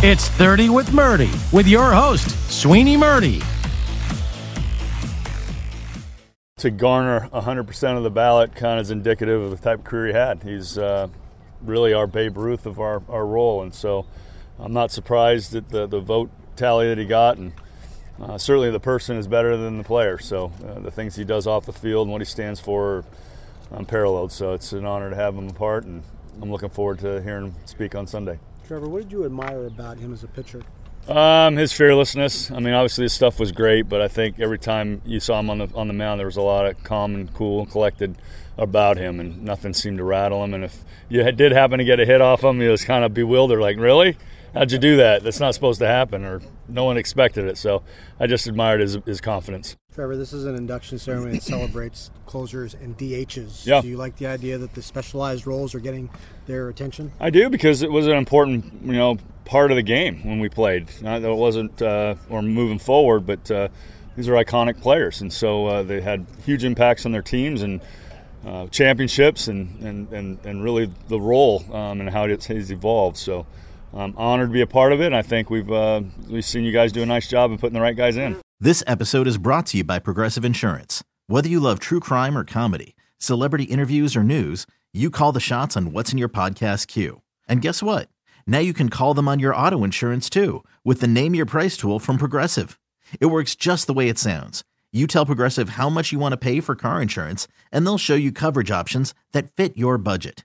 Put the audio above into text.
It's 30 with Murti with your host, Sweeny Murti. To garner 100% of the ballot kind of is indicative of the type of career he had. He's uh, really our Babe Ruth of our, our role. And so I'm not surprised at the, the vote tally that he got. And uh, certainly the person is better than the player. So uh, the things he does off the field and what he stands for are unparalleled. So it's an honor to have him a part. And I'm looking forward to hearing him speak on Sunday. Trevor, what did you admire about him as a pitcher? Um, his fearlessness. I mean, obviously his stuff was great, but I think every time you saw him on the on the mound, there was a lot of calm and cool and collected about him, and nothing seemed to rattle him. And if you did happen to get a hit off him, he was kind of bewildered, like, "Really? How'd you do that? That's not supposed to happen," or no one expected it. So I just admired his his confidence. Trevor, this is an induction ceremony that celebrates closers and DHs. Yeah. Do you like the idea that the specialized roles are getting their attention? I do because it was an important, you know, part of the game when we played. Not that it wasn't uh, or moving forward, but uh, these are iconic players, and so uh, they had huge impacts on their teams and uh, championships, and, and, and, and really the role um, and how it's, it's evolved. So. I'm honored to be a part of it, and I think we've uh, we've seen you guys do a nice job of putting the right guys in. This episode is brought to you by Progressive Insurance. Whether you love true crime or comedy, celebrity interviews or news, you call the shots on what's in your podcast queue. And guess what? Now you can call them on your auto insurance too with the Name Your Price tool from Progressive. It works just the way it sounds. You tell Progressive how much you want to pay for car insurance, and they'll show you coverage options that fit your budget.